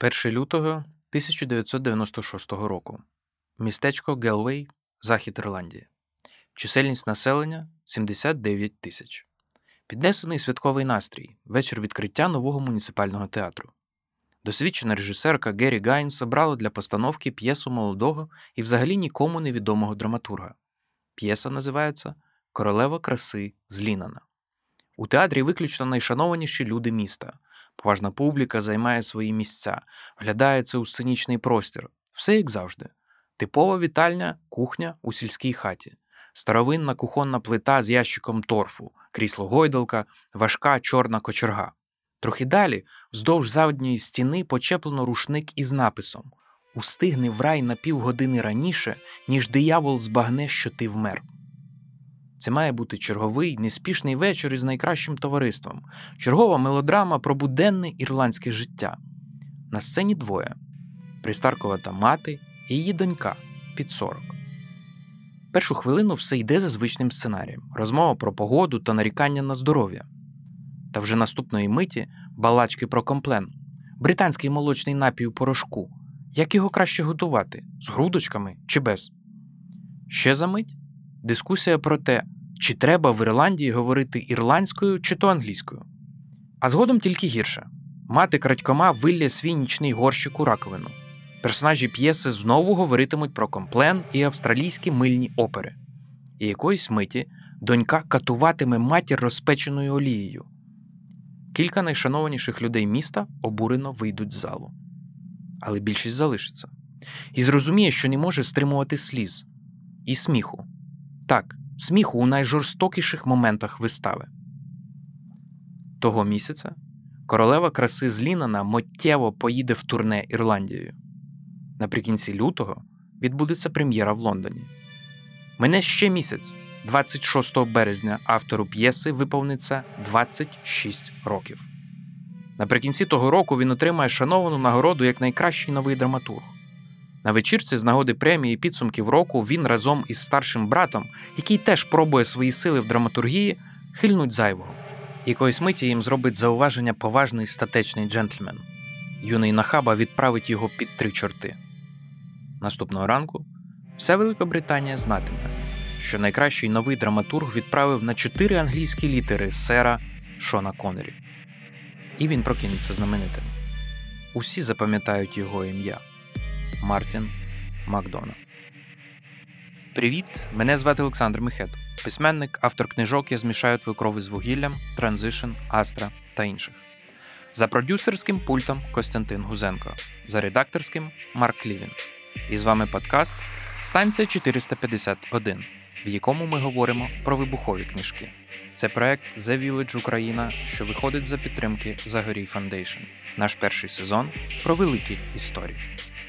1 лютого 1996 року. Містечко Гелвей, Захід Ірландії. Чисельність населення 79 тисяч. Піднесений святковий настрій. Вечір відкриття нового муніципального театру. Досвідчена режисерка Геррі Гайнс обрала для постановки п'єсу молодого і взагалі нікому невідомого драматурга. П'єса називається Королева краси з Лінана. У театрі виключно найшанованіші люди міста. Поважна публіка займає свої місця, вглядається у сценічний простір. Все як завжди. Типова вітальня, кухня у сільській хаті, старовинна кухонна плита з ящиком торфу, крісло гойдалка, важка чорна кочерга. Трохи далі, вздовж задньої стіни, почеплено рушник із написом Устигни в рай на півгодини раніше, ніж диявол збагне, що ти вмер. Це має бути черговий, неспішний вечір із найкращим товариством, чергова мелодрама про буденне ірландське життя. На сцені двоє пристаркувата мати і її донька під 40. Першу хвилину все йде за звичним сценарієм: розмова про погоду та нарікання на здоров'я. Та вже наступної миті балачки про комплен, британський молочний напій у порошку. Як його краще готувати? З грудочками чи без? Ще за мить дискусія про те, чи треба в Ірландії говорити ірландською чи то англійською. А згодом тільки гірше мати крадькома вилля свій нічний горщик у раковину. Персонажі п'єси знову говоритимуть про комплен і австралійські мильні опери. І якоїсь миті донька катуватиме матір розпеченою олією. Кілька найшанованіших людей міста обурено вийдуть з залу. Але більшість залишиться. І зрозуміє, що не може стримувати сліз і сміху. Так, сміху у найжорстокіших моментах вистави. Того місяця королева краси з Лінана миттєво поїде в турне Ірландією. Наприкінці лютого відбудеться прем'єра в Лондоні. Мене ще місяць, 26 березня, автору п'єси виповниться 26 років. Наприкінці того року він отримає шановану нагороду як найкращий новий драматург. На вечірці з нагоди премії підсумків року він разом із старшим братом, який теж пробує свої сили в драматургії, хильнуть зайвого. Якоїсь миті їм зробить зауваження поважний статечний джентльмен. Юний нахаба відправить його під три чорти. Наступного ранку вся Великобританія знатиме, що найкращий новий драматург відправив на чотири англійські літери сера Шона Коннері. І він прокинеться знаменитим. Усі запам'ятають його ім'я Мартін Макдона. Привіт! Мене звати Олександр Михет, письменник, автор книжок Я змішаю твою кров із вугіллям, Транзишн, Астра та інших. За продюсерським пультом Костянтин Гузенко, за редакторським Марк Лівін. І з вами подкаст Станція 451, в якому ми говоримо про вибухові книжки. Це проект The Village Україна, що виходить за підтримки Загорій Foundation. Наш перший сезон про великі історії.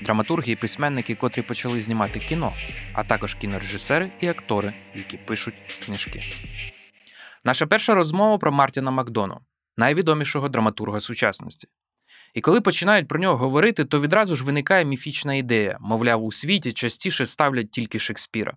Драматурги і письменники, котрі почали знімати кіно, а також кінорежисери і актори, які пишуть книжки. Наша перша розмова про Мартіна Макдону, найвідомішого драматурга сучасності. І коли починають про нього говорити, то відразу ж виникає міфічна ідея, мовляв, у світі частіше ставлять тільки Шекспіра.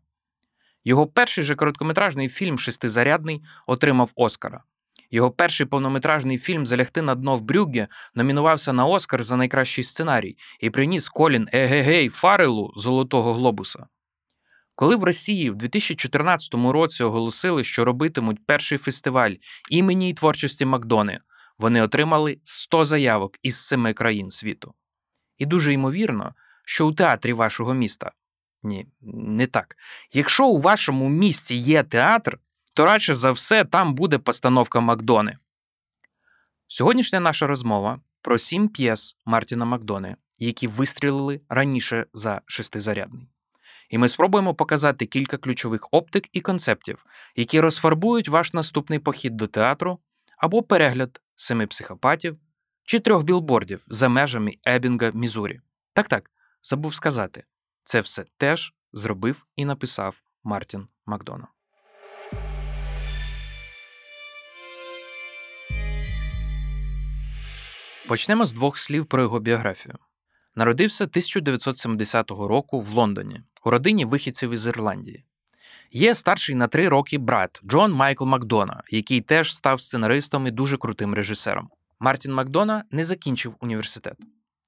Його перший же короткометражний фільм Шестизарядний отримав Оскара. Його перший повнометражний фільм Залягти на дно в Брюгге номінувався на Оскар за найкращий сценарій і приніс Колін Егегей Фарелу Золотого Глобуса. Коли в Росії в 2014 році оголосили, що робитимуть перший фестиваль імені й творчості Макдони, вони отримали 100 заявок із семи країн світу. І дуже ймовірно, що у театрі вашого міста. Ні, не так. Якщо у вашому місті є театр, то радше за все там буде постановка Макдони. Сьогоднішня наша розмова про сім п'єс Мартіна Макдони, які вистрілили раніше за шестизарядний. І ми спробуємо показати кілька ключових оптик і концептів, які розфарбують ваш наступний похід до театру або перегляд семи психопатів чи трьох білбордів за межами Ебінга, Мізурі. Так так, забув сказати, це все теж зробив і написав Мартін Макдона. Почнемо з двох слів про його біографію. Народився 1970 року в Лондоні у родині вихідців із Ірландії. Є старший на три роки брат Джон Майкл Макдона, який теж став сценаристом і дуже крутим режисером. Мартін Макдона не закінчив університет.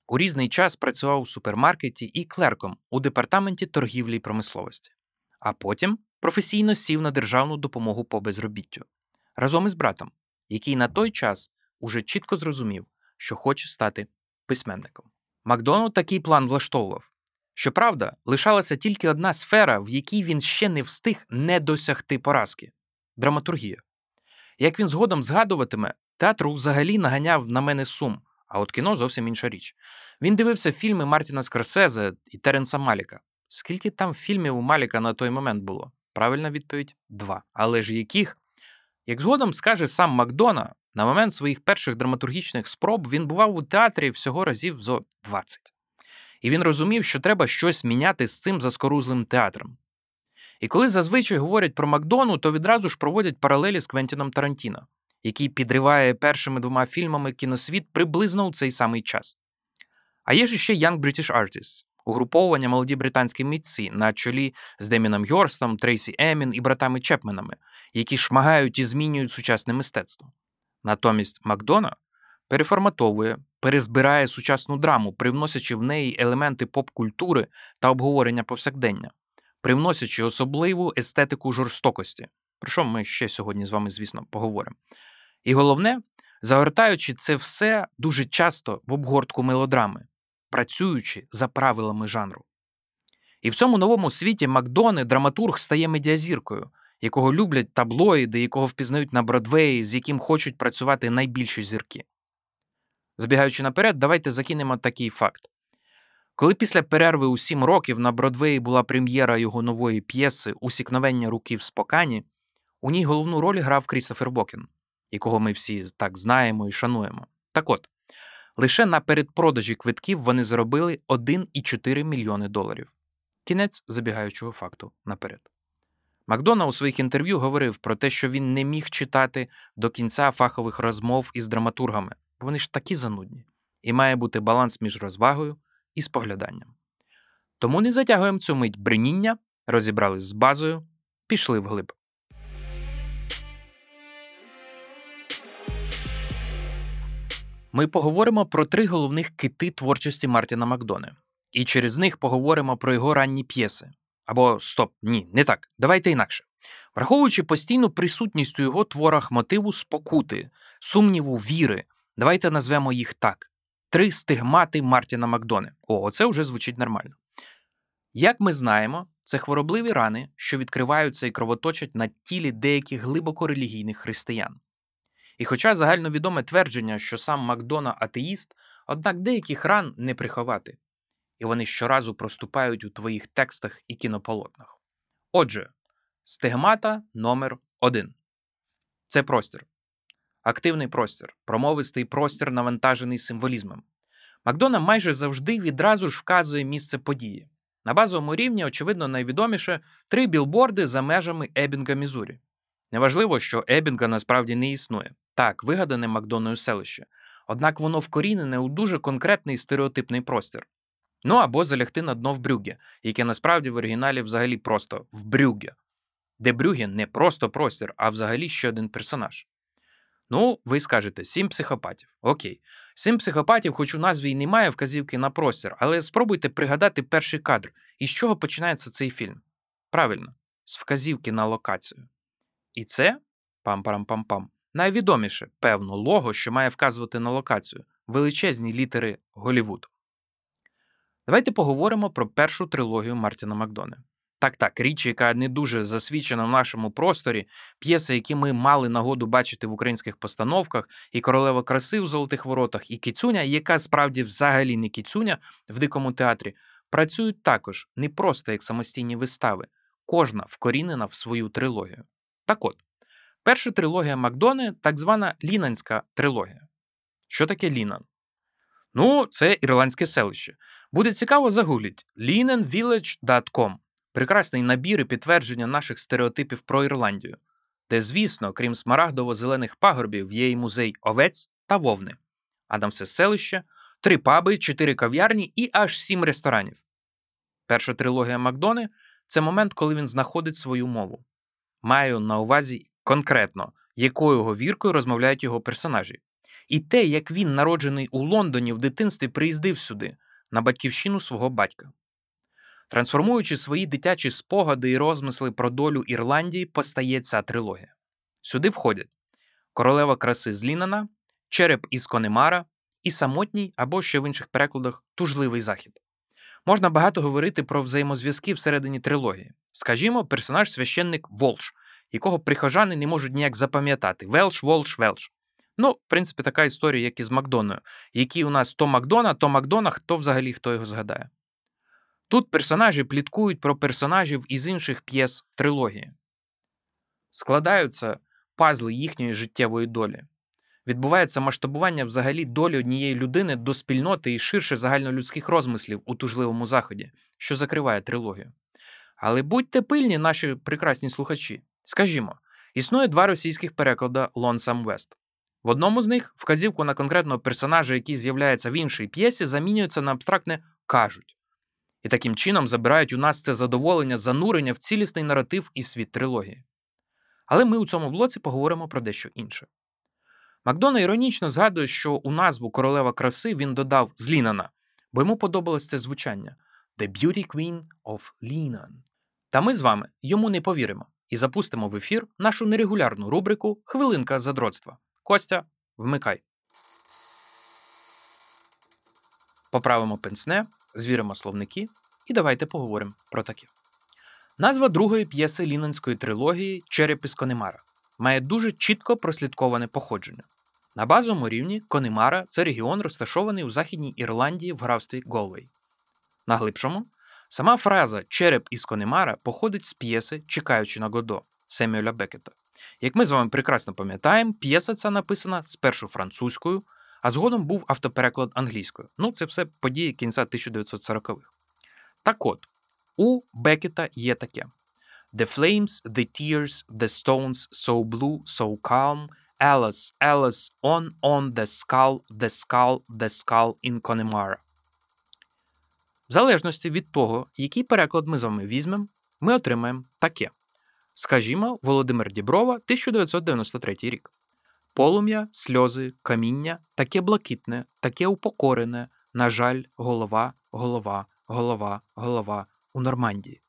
У різний час працював у супермаркеті і клерком у департаменті торгівлі й промисловості, а потім професійно сів на державну допомогу по безробіттю разом із братом, який на той час уже чітко зрозумів, що хоче стати письменником. Макдоналд такий план влаштовував. Щоправда, лишалася тільки одна сфера, в якій він ще не встиг не досягти поразки драматургія. Як він згодом згадуватиме, театр взагалі наганяв на мене сум, а от кіно зовсім інша річ. Він дивився фільми Мартіна Скорсезе і Теренса Маліка. Скільки там фільмів у Маліка на той момент було? Правильна відповідь два. Але ж яких? Як згодом скаже сам Макдона, на момент своїх перших драматургічних спроб він бував у театрі всього разів зо 20. І він розумів, що треба щось міняти з цим заскорузлим театром. І коли зазвичай говорять про Макдону, то відразу ж проводять паралелі з Квентіном Тарантіно, який підриває першими двома фільмами кіносвіт приблизно у цей самий час. А є ж ще Young British Artists, угруповування молоді британські митці на чолі з Деміном Йорстом, Трейсі Емін і братами Чепменами, які шмагають і змінюють сучасне мистецтво. Натомість Макдона переформатовує, перезбирає сучасну драму, привносячи в неї елементи поп-культури та обговорення повсякдення, привносячи особливу естетику жорстокості, про що ми ще сьогодні з вами, звісно, поговоримо. І головне, загортаючи це все дуже часто в обгортку мелодрами, працюючи за правилами жанру. І в цьому новому світі Макдони драматург стає медіазіркою, якого люблять таблоїди, якого впізнають на Бродвеї, з яким хочуть працювати найбільші зірки. Забігаючи наперед, давайте закинемо такий факт. Коли після перерви у сім років на Бродвеї була прем'єра його нової п'єси Усікновення руки в спокані, у ній головну роль грав Крістофер Бокен, якого ми всі так знаємо і шануємо. Так от, лише на передпродажі квитків вони заробили 1,4 мільйони доларів. Кінець забігаючого факту наперед. Макдона у своїх інтерв'ю говорив про те, що він не міг читати до кінця фахових розмов із драматургами, бо вони ж такі занудні, і має бути баланс між розвагою і спогляданням. Тому не затягуємо цю мить бриніння, розібрались з базою, пішли вглиб. Ми поговоримо про три головних кити творчості Мартіна Макдони, і через них поговоримо про його ранні п'єси. Або стоп, ні, не так. Давайте інакше. Враховуючи постійну присутність у його творах мотиву спокути, сумніву, віри, давайте назвемо їх так: три стигмати Мартіна Макдони. О, оце вже звучить нормально. Як ми знаємо, це хворобливі рани, що відкриваються і кровоточать на тілі деяких глибоко релігійних християн. І хоча загальновідоме твердження, що сам Макдона атеїст, однак деяких ран не приховати і вони щоразу проступають у твоїх текстах і кінополотнах. Отже, стигмата номер 1 це простір. Активний простір, промовистий простір, навантажений символізмом. Макдона майже завжди відразу ж вказує місце події. На базовому рівні, очевидно, найвідоміше три білборди за межами Ебінга, Мізурі. Неважливо, що Ебінга насправді не існує. Так, вигадане Макдоною селище. Однак воно вкорінене у дуже конкретний стереотипний простір. Ну або залягти на дно в брюге, яке насправді в оригіналі взагалі просто в брюге, де брюге не просто простір, а взагалі ще один персонаж. Ну, ви скажете сім психопатів. Окей. Сім психопатів, хоч у назві й немає вказівки на простір, але спробуйте пригадати перший кадр, і з чого починається цей фільм. Правильно, з вказівки на локацію. І це пам-парам-пам-пам, найвідоміше, певно, лого, що має вказувати на локацію величезні літери Голівуд. Давайте поговоримо про першу трилогію Мартіна Макдони. Так, так, річ, яка не дуже засвідчена в нашому просторі, п'єси, які ми мали нагоду бачити в українських постановках, і королева краси у золотих воротах, і кіцюня, яка справді взагалі не кіцюня в дикому театрі, працюють також не просто як самостійні вистави, кожна вкорінена в свою трилогію. Так от, перша трилогія Макдони так звана Лінанська трилогія. Що таке Лінан? Ну, це ірландське селище. Буде цікаво, загугліть linenvillage.com прекрасний набір і підтвердження наших стереотипів про Ірландію, де, звісно, крім смарагдово-зелених пагорбів, є й музей овець та вовни, а там все селище, три паби, чотири кав'ярні і аж сім ресторанів. Перша трилогія Макдони це момент, коли він знаходить свою мову. Маю на увазі конкретно, якою говіркою розмовляють його персонажі. І те, як він, народжений у Лондоні, в дитинстві приїздив сюди, на батьківщину свого батька. Трансформуючи свої дитячі спогади і розмисли про долю Ірландії, постає ця трилогія. Сюди входять Королева краси з Лінана, Череп із Конемара і самотній або ще в інших перекладах тужливий захід. Можна багато говорити про взаємозв'язки всередині трилогії. Скажімо, персонаж священник Волш, якого прихожани не можуть ніяк запам'ятати Велш, Волш, Велш. Ну, в принципі, така історія, як і з Макдоною, які у нас то Макдона, то Макдона, хто взагалі хто його згадає. Тут персонажі пліткують про персонажів із інших п'єс трилогії, складаються пазли їхньої життєвої долі. Відбувається масштабування взагалі долі однієї людини до спільноти і ширше загальнолюдських розмислів у тужливому заході, що закриває трилогію. Але будьте пильні, наші прекрасні слухачі. Скажімо, існує два російських переклади Lonesome West. В одному з них вказівку на конкретного персонажа, який з'являється в іншій п'єсі, замінюється на абстрактне кажуть. І таким чином забирають у нас це задоволення занурення в цілісний наратив і світ трилогії. Але ми у цьому блоці поговоримо про дещо інше. Макдона іронічно згадує, що у назву Королева краси він додав з Лінана, бо йому подобалось це звучання The Beauty Queen of Linan. Та ми з вами йому не повіримо і запустимо в ефір нашу нерегулярну рубрику Хвилинка задротства. Костя, вмикай. Поправимо пенсне, звіримо словники і давайте поговоримо про таке. Назва другої п'єси лінанської трилогії Череп із Конемара має дуже чітко прослідковане походження. На базовому рівні Конемара це регіон, розташований у Західній Ірландії в графстві Голвей. На глибшому сама фраза Череп із Конемара походить з п'єси Чекаючи на Годо Семюеля Бекета. Як ми з вами прекрасно пам'ятаємо, п'єса ця написана спершу французькою, а згодом був автопереклад англійською. Ну, це все події кінця 1940-х. Так от, у Бекета є таке: The flames, the tears, the stones, so blue, so calm, Alice, Alice, on, on the skull, the skull, the skull in Connemara. В залежності від того, який переклад ми з вами візьмемо, ми отримаємо таке. Скажімо, Володимир Діброва, 1993 рік. Полум'я, сльози, каміння, таке блакитне, таке упокорене, на жаль, голова, голова, голова, голова у Нормандії.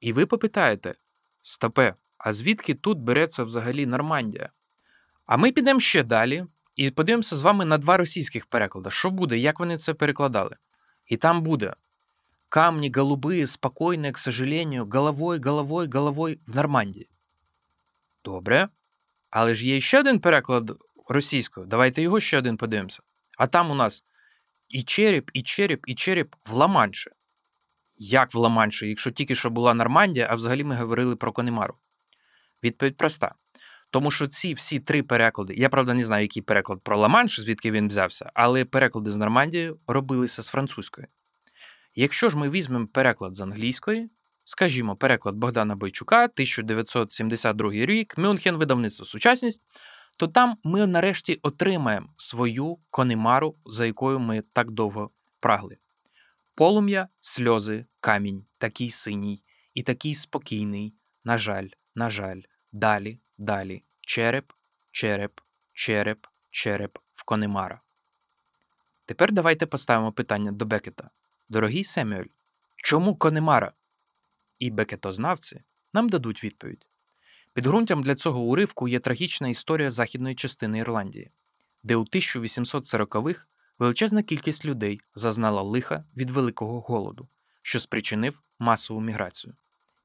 І ви попитаєте, стопе, а звідки тут береться взагалі Нормандія? А ми підемо ще далі і подивимося з вами на два російських переклади. Що буде, як вони це перекладали? І там буде камні голубые, спокійне, к сожалению, головой, головой, головой в Нормандії. Добре. Але ж є ще один переклад російською. Давайте його ще один подивимося. А там у нас і череп, і череп, і череп в Ла-Манші. Як в Ла-Манші, якщо тільки що була Нормандія, а взагалі ми говорили про Конемару? Відповідь проста. Тому що ці всі три переклади, я правда не знаю, який переклад про Ла-Манш, звідки він взявся, але переклади з Нормандії робилися з французької. Якщо ж ми візьмемо переклад з англійської, скажімо, переклад Богдана Бойчука, 1972 рік, Мюнхен, видавництво сучасність, то там ми нарешті отримаємо свою конемару, за якою ми так довго прагли. Полум'я, сльози, камінь, такий синій і такий спокійний. На жаль, на жаль, далі, далі, череп, череп, череп, череп в конемара. Тепер давайте поставимо питання до Бекета. Дорогий Семюель, чому конемара? І бекетознавці нам дадуть відповідь. Підґрунтям для цього уривку є трагічна історія західної частини Ірландії, де у 1840-х величезна кількість людей зазнала лиха від великого голоду, що спричинив масову міграцію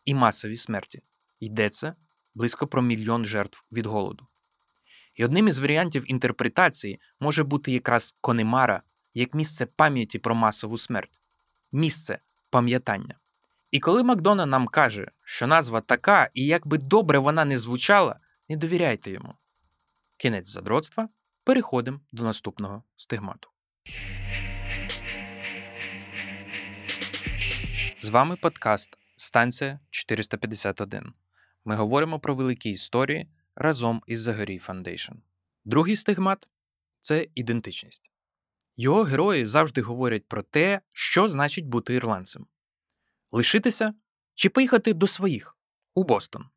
і масові смерті. Йдеться близько про мільйон жертв від голоду. І одним із варіантів інтерпретації може бути якраз Конемара як місце пам'яті про масову смерть, місце пам'ятання. І коли Макдона нам каже, що назва така, і як би добре вона не звучала, не довіряйте йому. Кінець задротства. Переходимо до наступного стигмату. З вами подкаст Станція 451. Ми говоримо про великі історії разом із Zagoriy Foundation. Другий стигмат це ідентичність. Його герої завжди говорять про те, що значить бути ірландцем лишитися чи поїхати до своїх у Бостон.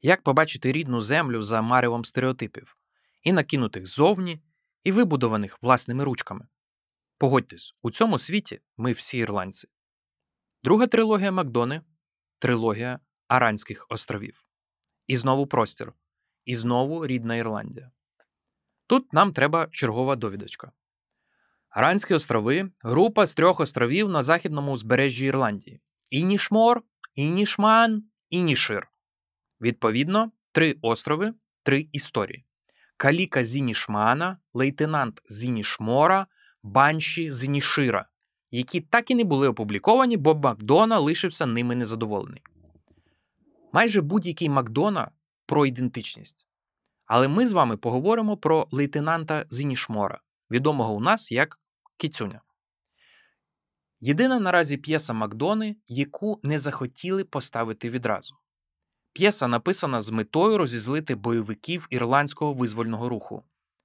Як побачити рідну землю за маревом стереотипів і накинутих зовні, і вибудованих власними ручками. Погодьтесь, у цьому світі ми всі ірландці. Друга трилогія Макдони трилогія Аранських островів. І знову простір. І знову рідна Ірландія. Тут нам треба чергова довідочка. Аранські острови група з трьох островів на західному узбережжі Ірландії: Інішмор, Інішман, Інішир. Відповідно, три острови, три історії. Каліка Зінішмана, лейтенант Зінішмора, Банші Зінішира, які так і не були опубліковані, бо Макдона лишився ними незадоволений. Майже будь-який Макдона про ідентичність. Але ми з вами поговоримо про лейтенанта Зінішмора, відомого у нас як Кіцюня. Єдина наразі п'єса Макдони, яку не захотіли поставити відразу. П'єса написана з метою розізлити бойовиків ірландського визвольного руху.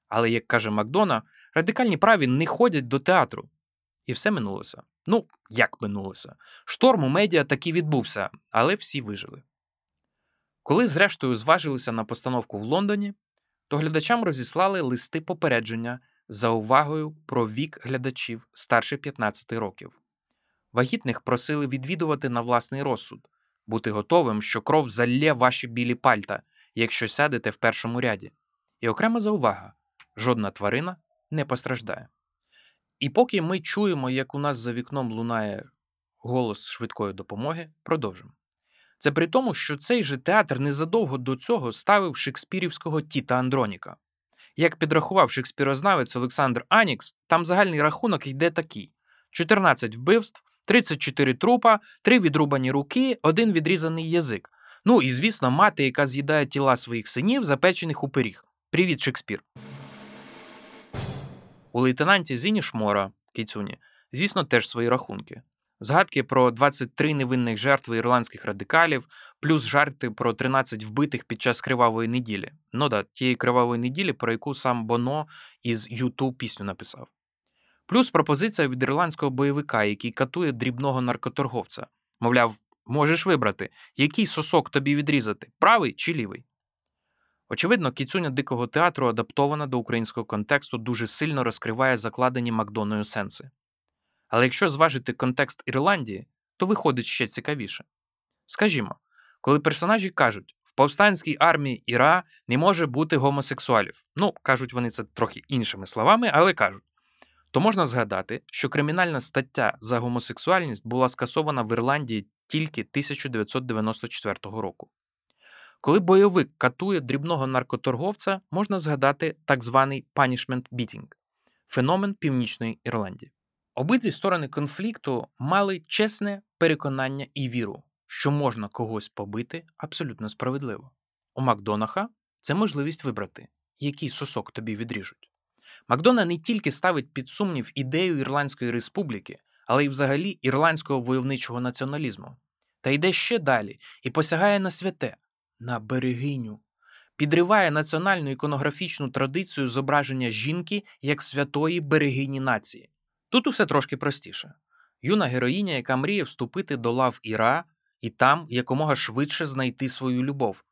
Але, як каже Макдона, радикальні праві не ходять до театру. І все минулося. Ну, як минулося? Шторм у медіа таки відбувся, але всі вижили. Коли, зрештою, зважилися на постановку в Лондоні, то глядачам розіслали листи попередження за увагою про вік глядачів старше 15 років. Вагітних просили відвідувати на власний розсуд, бути готовим, що кров залє ваші білі пальта, якщо сядете в першому ряді. І окрема заувага: жодна тварина не постраждає. І поки ми чуємо, як у нас за вікном лунає голос швидкої допомоги, продовжимо. Це при тому, що цей же театр незадовго до цього ставив шекспірівського Тіта Андроніка. Як підрахував шекспірознавець Олександр Анікс, там загальний рахунок йде такий: 14 вбивств, 34 трупа, 3 відрубані руки, один відрізаний язик. Ну і, звісно, мати, яка з'їдає тіла своїх синів, запечених у пиріг. Привіт, Шекспір. У лейтенанті Зіні Шмора Кіцюні, звісно, теж свої рахунки. Згадки про 23 невинних жертви ірландських радикалів, плюс жарти про 13 вбитих під час кривавої неділі. Ну да, тієї кривавої неділі, про яку сам Боно із Юту пісню написав. Плюс пропозиція від ірландського бойовика, який катує дрібного наркоторговця. Мовляв, можеш вибрати, який сосок тобі відрізати, правий чи лівий. Очевидно, кіцюня дикого театру, адаптована до українського контексту, дуже сильно розкриває закладені Макдоною сенси. Але якщо зважити контекст Ірландії, то виходить ще цікавіше. Скажімо, коли персонажі кажуть, в повстанській армії Іра не може бути гомосексуалів, ну, кажуть вони це трохи іншими словами, але кажуть, то можна згадати, що кримінальна стаття за гомосексуальність була скасована в Ірландії тільки 1994 року. Коли бойовик катує дрібного наркоторговця, можна згадати так званий punishment beating – феномен Північної Ірландії. Обидві сторони конфлікту мали чесне переконання і віру, що можна когось побити абсолютно справедливо. У Макдонаха це можливість вибрати, який сосок тобі відріжуть. Макдона не тільки ставить під сумнів ідею Ірландської республіки, але й взагалі ірландського войовничого націоналізму. Та йде ще далі і посягає на святе, на берегиню, підриває національну іконографічну традицію зображення жінки як святої берегині нації. Тут усе трошки простіше. Юна героїня, яка мріє вступити до лав Іра і там якомога швидше знайти свою любов,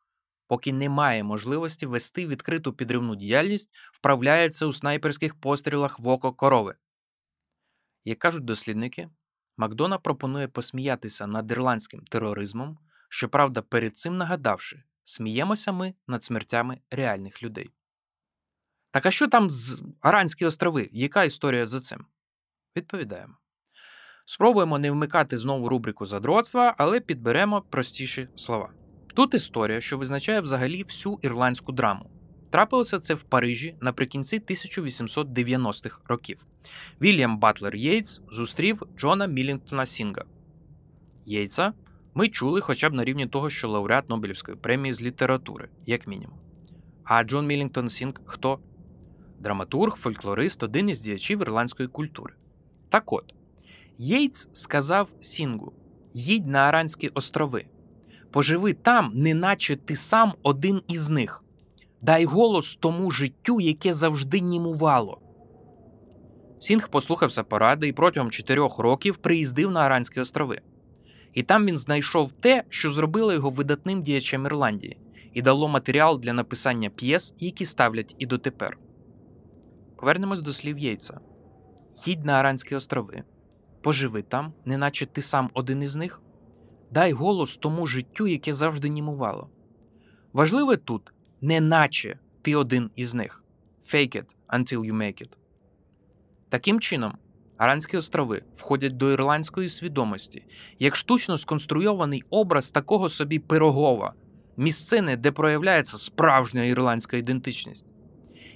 поки немає можливості вести відкриту підривну діяльність, вправляється у снайперських пострілах в око корови. Як кажуть дослідники, Макдона пропонує посміятися над ірландським тероризмом, щоправда, перед цим нагадавши, сміємося ми над смертями реальних людей. Так а що там з Аранські острови? Яка історія за цим? Відповідаємо. Спробуємо не вмикати знову рубрику задротства, але підберемо простіші слова. Тут історія, що визначає взагалі всю ірландську драму. Трапилося це в Парижі наприкінці 1890-х років. Вільям Батлер Єйтс зустрів Джона Мілінгтона Сінга. Єйтса ми чули хоча б на рівні того, що лауреат Нобелівської премії з літератури, як мінімум. А Джон Мілінгтон Сінг хто? Драматург, фольклорист, один із діячів ірландської культури. Так от, Єйтс сказав Сінгу: їдь на Аранські острови, поживи там, неначе ти сам один із них. Дай голос тому життю, яке завжди німувало. Сінг послухався поради і протягом чотирьох років приїздив на Аранські острови. І там він знайшов те, що зробило його видатним діячем Ірландії, і дало матеріал для написання п'єс, які ставлять і дотепер. Повернемось до слів Єйца. Їдь на Аранські острови, поживи там, неначе ти сам один із них, дай голос тому життю, яке завжди німувало. Важливе тут, неначе ти один із них. Fake it until you make it. Таким чином, Аранські острови входять до ірландської свідомості як штучно сконструйований образ такого собі пирогова, місцини, де проявляється справжня ірландська ідентичність.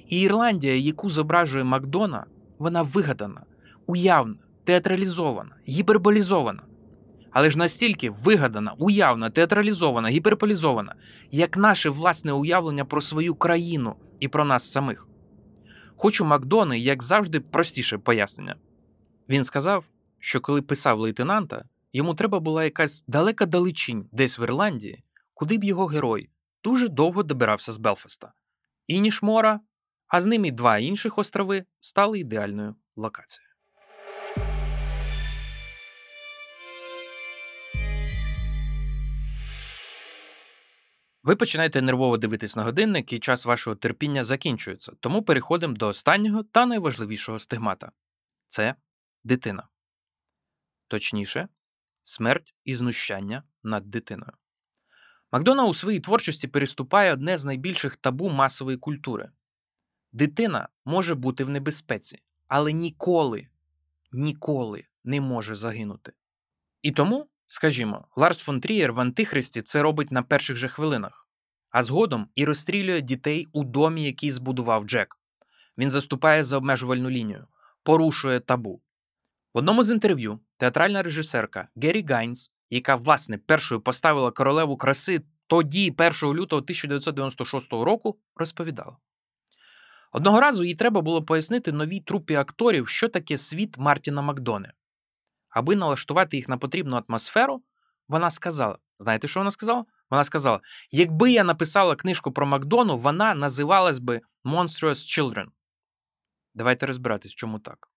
І Ірландія, яку зображує Макдона, вона вигадана, уявна, театралізована, гіперболізована. Але ж настільки вигадана, уявна, театралізована, гіперболізована, як наше власне уявлення про свою країну і про нас самих. Хочу Макдони, як завжди, простіше пояснення. Він сказав, що коли писав лейтенанта, йому треба була якась далека далечінь десь в Ірландії, куди б його герой дуже довго добирався з Белфаста. Інішмора, а з ним і два інших острови стали ідеальною локацією. Ви починаєте нервово дивитись на годинник, і час вашого терпіння закінчується, тому переходимо до останнього та найважливішого стигмата це дитина. Точніше, смерть і знущання над дитиною. Макдона у своїй творчості переступає одне з найбільших табу масової культури. Дитина може бути в небезпеці, але ніколи, ніколи не може загинути. І тому, скажімо, Ларс фон Трієр в Антихристі це робить на перших же хвилинах, а згодом і розстрілює дітей у домі, який збудував Джек. Він заступає за обмежувальну лінію, порушує табу. В одному з інтерв'ю театральна режисерка Гері Гайнс, яка власне першою поставила королеву краси тоді, 1 лютого 1996 року, розповідала. Одного разу їй треба було пояснити новій трупі акторів, що таке світ Мартіна Макдони. Аби налаштувати їх на потрібну атмосферу, вона сказала: знаєте, що вона сказала? Вона сказала: якби я написала книжку про Макдону, вона називалась би Monstrous Children. Давайте розбиратись, чому так.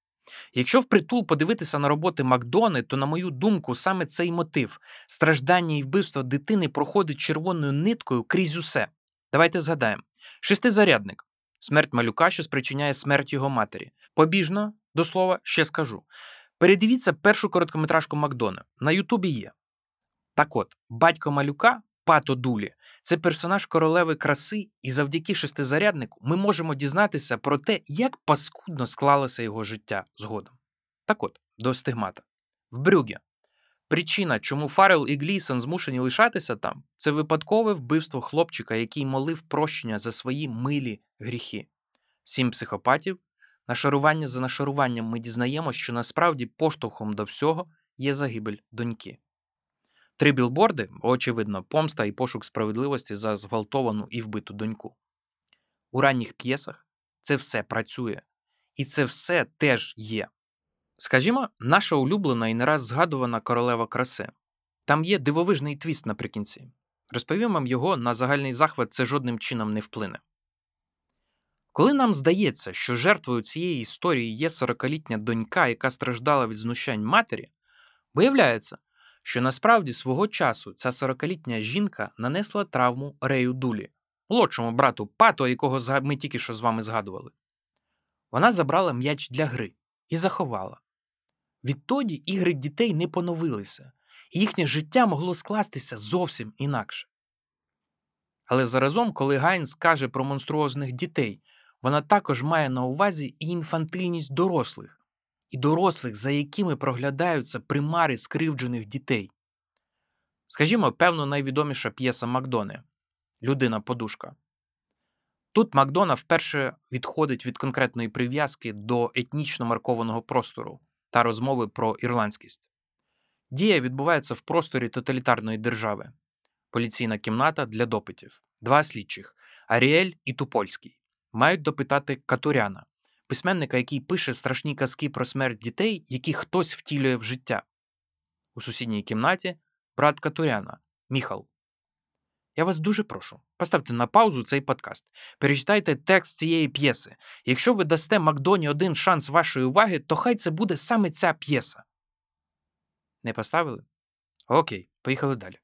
Якщо впритул подивитися на роботи Макдони, то, на мою думку, саме цей мотив страждання і вбивство дитини проходить червоною ниткою крізь усе. Давайте згадаємо: шестизарядник, смерть малюка, що спричиняє смерть його матері. Побіжно, до слова, ще скажу. Передивіться першу короткометражку Макдона. На Ютубі є. Так от, батько малюка, Пато Дулі, це персонаж королеви краси, і завдяки шестизаряднику ми можемо дізнатися про те, як паскудно склалося його життя згодом. Так от, до стигмата. В Брюге. Причина, чому Фарел і Глісон змушені лишатися там, це випадкове вбивство хлопчика, який молив прощення за свої милі гріхи. Сім психопатів. Нашарування за нашаруванням ми дізнаємося, що насправді поштовхом до всього є загибель доньки. Три білборди, очевидно, помста і пошук справедливості за зґвалтовану і вбиту доньку. У ранніх п'єсах це все працює, і це все теж є. Скажімо, наша улюблена і не раз згадувана королева краси. Там є дивовижний твіст наприкінці. Розповім вам його на загальний захват це жодним чином не вплине. Коли нам здається, що жертвою цієї історії є 40-літня донька, яка страждала від знущань матері, виявляється, що насправді свого часу ця 40-літня жінка нанесла травму Рею Дулі, молодшому брату Пато, якого ми тільки що з вами згадували. Вона забрала м'яч для гри і заховала. Відтоді ігри дітей не поновилися, і їхнє життя могло скластися зовсім інакше. Але заразом, коли Гайнс каже про монструозних дітей, вона також має на увазі і інфантильність дорослих, і дорослих, за якими проглядаються примари скривджених дітей. Скажімо, певно, найвідоміша п'єса Макдони Людина подушка. Тут Макдона вперше відходить від конкретної прив'язки до етнічно маркованого простору та розмови про ірландськість. Дія відбувається в просторі тоталітарної держави, поліційна кімната для допитів, два слідчих Аріель і Тупольський мають допитати Катуряна, письменника, який пише страшні казки про смерть дітей, які хтось втілює в життя. У сусідній кімнаті брат Катуряна Міхал. Я вас дуже прошу, поставте на паузу цей подкаст. Перечитайте текст цієї п'єси. Якщо ви дасте Макдоні один шанс вашої уваги, то хай це буде саме ця п'єса. Не поставили? Окей, поїхали далі.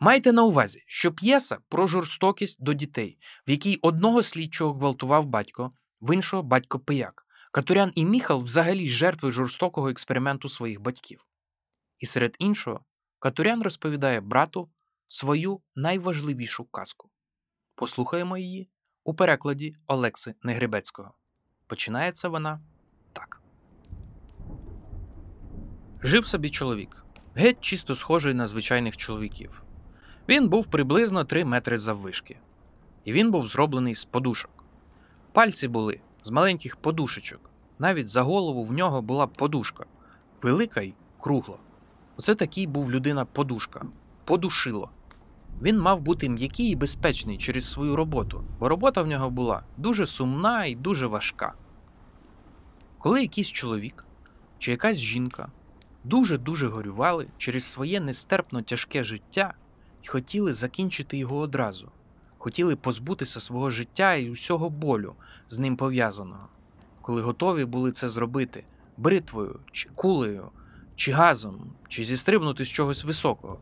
Майте на увазі, що п'єса про жорстокість до дітей, в якій одного слідчого гвалтував батько, в іншого батько пияк, Катурян і Міхал взагалі жертви жорстокого експерименту своїх батьків. І серед іншого, Катурян розповідає брату свою найважливішу казку. Послухаємо її у перекладі Олекси Негребецького. Починається вона так. Жив собі чоловік, геть чисто схожий на звичайних чоловіків. Він був приблизно 3 метри заввишки, і він був зроблений з подушок. Пальці були з маленьких подушечок. Навіть за голову в нього була подушка, велика й кругла. Оце такий був людина подушка, подушило. Він мав бути м'який і безпечний через свою роботу, бо робота в нього була дуже сумна і дуже важка. Коли якийсь чоловік чи якась жінка дуже-дуже горювали через своє нестерпно тяжке життя і хотіли закінчити його одразу, хотіли позбутися свого життя і усього болю з ним пов'язаного, коли готові були це зробити бритвою, чи кулею, чи газом, чи зістрибнути з чогось високого.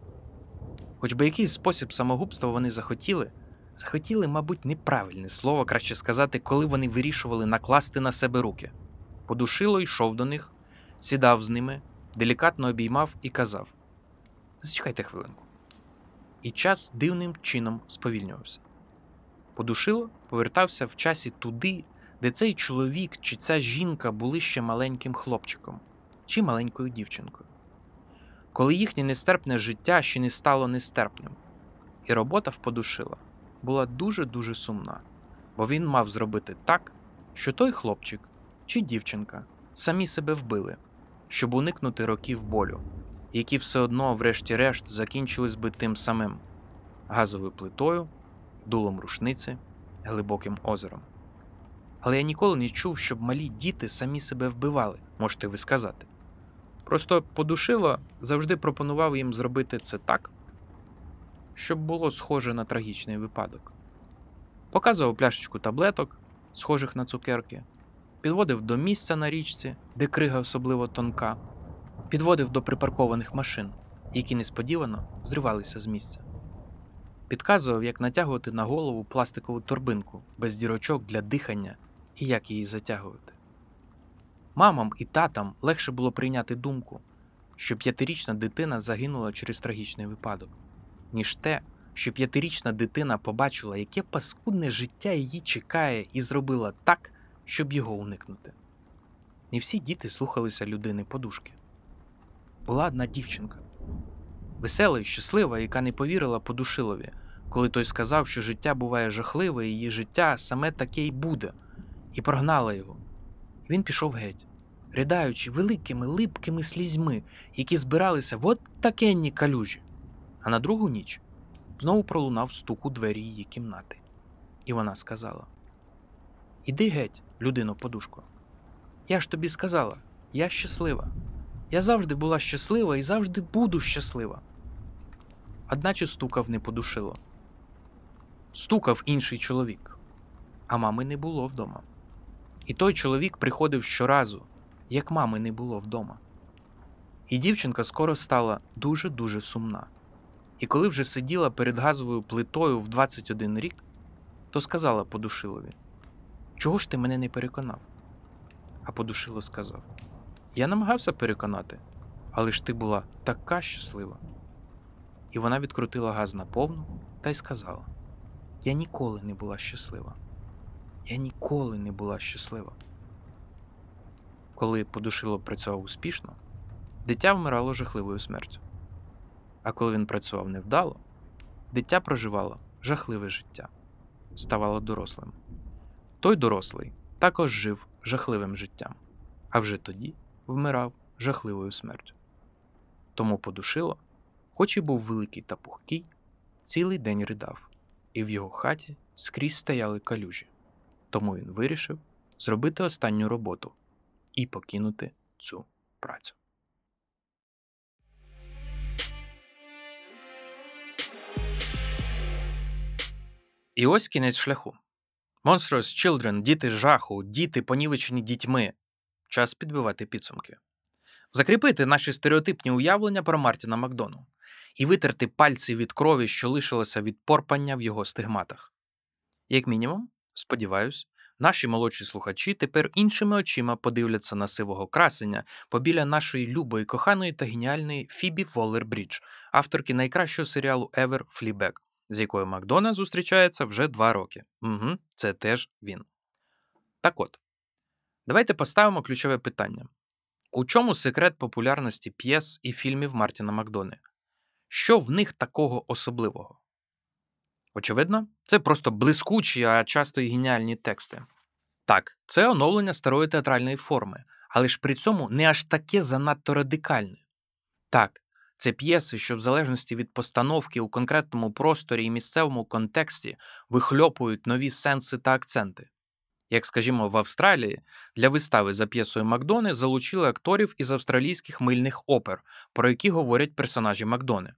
Хоч би якийсь спосіб самогубства вони захотіли, захотіли, мабуть, неправильне слово, краще сказати, коли вони вирішували накласти на себе руки. Подушило йшов до них, сідав з ними, делікатно обіймав і казав: Зачекайте хвилинку. І час дивним чином сповільнювався. Подушило повертався в часі туди, де цей чоловік чи ця жінка були ще маленьким хлопчиком чи маленькою дівчинкою. Коли їхнє нестерпне життя ще не стало нестерпним, і робота в подушила була дуже-дуже сумна, бо він мав зробити так, що той хлопчик чи дівчинка самі себе вбили, щоб уникнути років болю, які все одно, врешті-решт, закінчились би тим самим газовою плитою, дулом рушниці, глибоким озером. Але я ніколи не чув, щоб малі діти самі себе вбивали, можете ви сказати. Просто подушило завжди пропонував їм зробити це так, щоб було схоже на трагічний випадок. Показував пляшечку таблеток, схожих на цукерки, підводив до місця на річці, де крига особливо тонка, підводив до припаркованих машин, які несподівано зривалися з місця. Підказував, як натягувати на голову пластикову торбинку без дірочок для дихання і як її затягувати. Мамам і татам легше було прийняти думку, що п'ятирічна дитина загинула через трагічний випадок, ніж те, що п'ятирічна дитина побачила, яке паскудне життя її чекає, і зробила так, щоб його уникнути. Не всі діти слухалися людини подушки. Була одна дівчинка, весела і щаслива, яка не повірила подушилові, коли той сказав, що життя буває жахливе, і її життя саме таке й буде, і прогнала його. Він пішов геть, ридаючи великими липкими слізьми, які збиралися в от калюжі. А на другу ніч знову пролунав стук у двері її кімнати. І вона сказала: Іди геть, людино, подушко. Я ж тобі сказала, я щаслива. Я завжди була щаслива і завжди буду щаслива. Одначе стукав не подушило. Стукав інший чоловік, а мами не було вдома. І той чоловік приходив щоразу, як мами не було вдома. І дівчинка скоро стала дуже-дуже сумна. І коли вже сиділа перед газовою плитою в 21 рік, то сказала подушилові: Чого ж ти мене не переконав? А подушило сказав: Я намагався переконати, але ж ти була така щаслива. І вона відкрутила газ на повну та й сказала: Я ніколи не була щаслива. Я ніколи не була щаслива. Коли подушило працював успішно, дитя вмирало жахливою смертю. А коли він працював невдало, дитя проживало жахливе життя, ставало дорослим. Той дорослий також жив жахливим життям, а вже тоді вмирав жахливою смертю. Тому подушило, хоч і був великий та пухкий, цілий день ридав, і в його хаті скрізь стояли калюжі. Тому він вирішив зробити останню роботу і покинути цю працю. І ось кінець шляху. Monstrous Children, діти жаху, діти понівечені дітьми. Час підбивати підсумки. Закріпити наші стереотипні уявлення про Мартіна Макдону і витерти пальці від крові, що лишилося від порпання в його стигматах. Як мінімум, сподіваюсь, Наші молодші слухачі тепер іншими очима подивляться на сивого красення побіля нашої любої, коханої та геніальної Фібі Воллер Брідж, авторки найкращого серіалу Ever Fleabag, з якою Макдона зустрічається вже два роки. Угу, Це теж він. Так от, давайте поставимо ключове питання: у чому секрет популярності п'єс і фільмів Мартіна Макдони? Що в них такого особливого? Очевидно, це просто блискучі, а часто й геніальні тексти. Так, це оновлення старої театральної форми, але ж при цьому не аж таке занадто радикальне. Так, це п'єси, що в залежності від постановки у конкретному просторі і місцевому контексті вихльопують нові сенси та акценти. Як скажімо, в Австралії для вистави за п'єсою Макдони залучили акторів із австралійських мильних опер, про які говорять персонажі Макдони.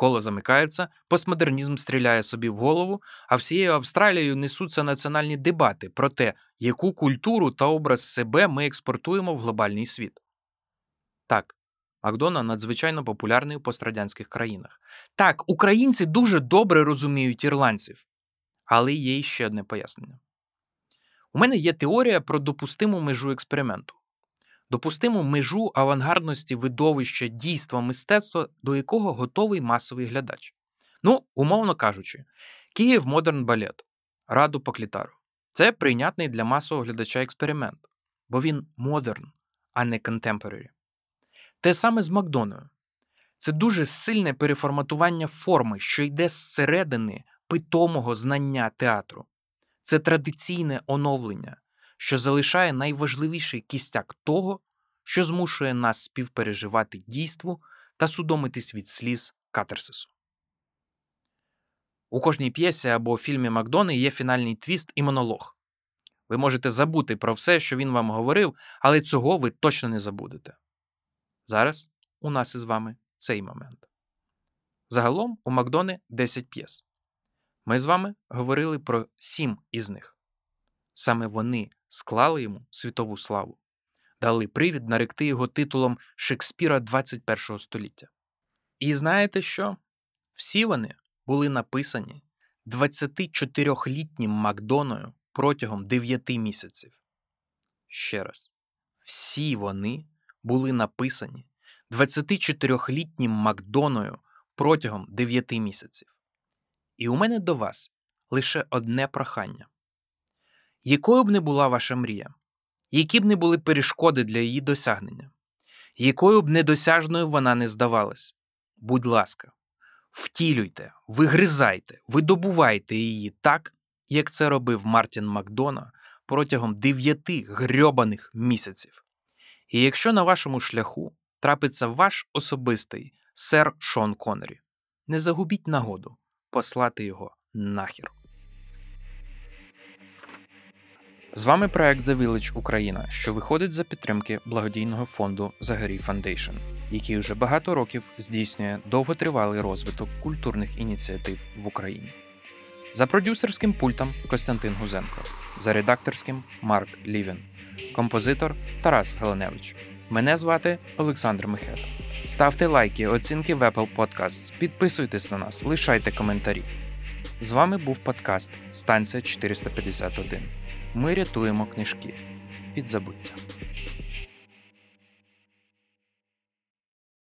Коло замикається, постмодернізм стріляє собі в голову, а всією Австралією несуться національні дебати про те, яку культуру та образ себе ми експортуємо в глобальний світ. Так, Макдона надзвичайно популярний у пострадянських країнах. Так, українці дуже добре розуміють ірландців, але є ще одне пояснення. У мене є теорія про допустиму межу експерименту допустиму межу авангардності видовища дійства мистецтва, до якого готовий масовий глядач. Ну, умовно кажучи, Київ Модерн Балет, Раду Поклітару це прийнятний для масового глядача експеримент, бо він модерн, а не contemporary. Те саме з Макдоною. Це дуже сильне переформатування форми, що йде зсередини питомого знання театру. Це традиційне оновлення, що залишає найважливіший кістяк того, що змушує нас співпереживати дійству та судомитись від сліз катерсису. У кожній п'єсі або фільмі Макдони є фінальний твіст і монолог. Ви можете забути про все, що він вам говорив, але цього ви точно не забудете. Зараз у нас із вами цей момент. Загалом у Макдони 10 п'єс. Ми з вами говорили про сім із них. Саме вони склали йому світову славу, дали привід наректи його титулом Шекспіра 21 століття. І знаєте що? Всі вони були написані 24-літнім Макдоною протягом 9 місяців. Ще раз, всі вони були написані 24-літнім Макдоною протягом 9 місяців. І у мене до вас лише одне прохання якою б не була ваша мрія, які б не були перешкоди для її досягнення, якою б недосяжною вона не здавалась, будь ласка, втілюйте, вигризайте, видобувайте її так, як це робив Мартін Макдона протягом дев'яти грьобаних місяців. І якщо на вашому шляху трапиться ваш особистий сер Шон Коннері, не загубіть нагоду послати його нахер. З вами проект The Village Україна, що виходить за підтримки благодійного фонду Загорій Foundation, який уже багато років здійснює довготривалий розвиток культурних ініціатив в Україні. За продюсерським пультом Костянтин Гузенко, за редакторським Марк Лівін, композитор Тарас Галаневич. Мене звати Олександр Михет. Ставте лайки, оцінки в Apple Podcasts, підписуйтесь на нас, лишайте коментарі. З вами був подкаст Станція 451. Ми рятуємо книжки від забуття.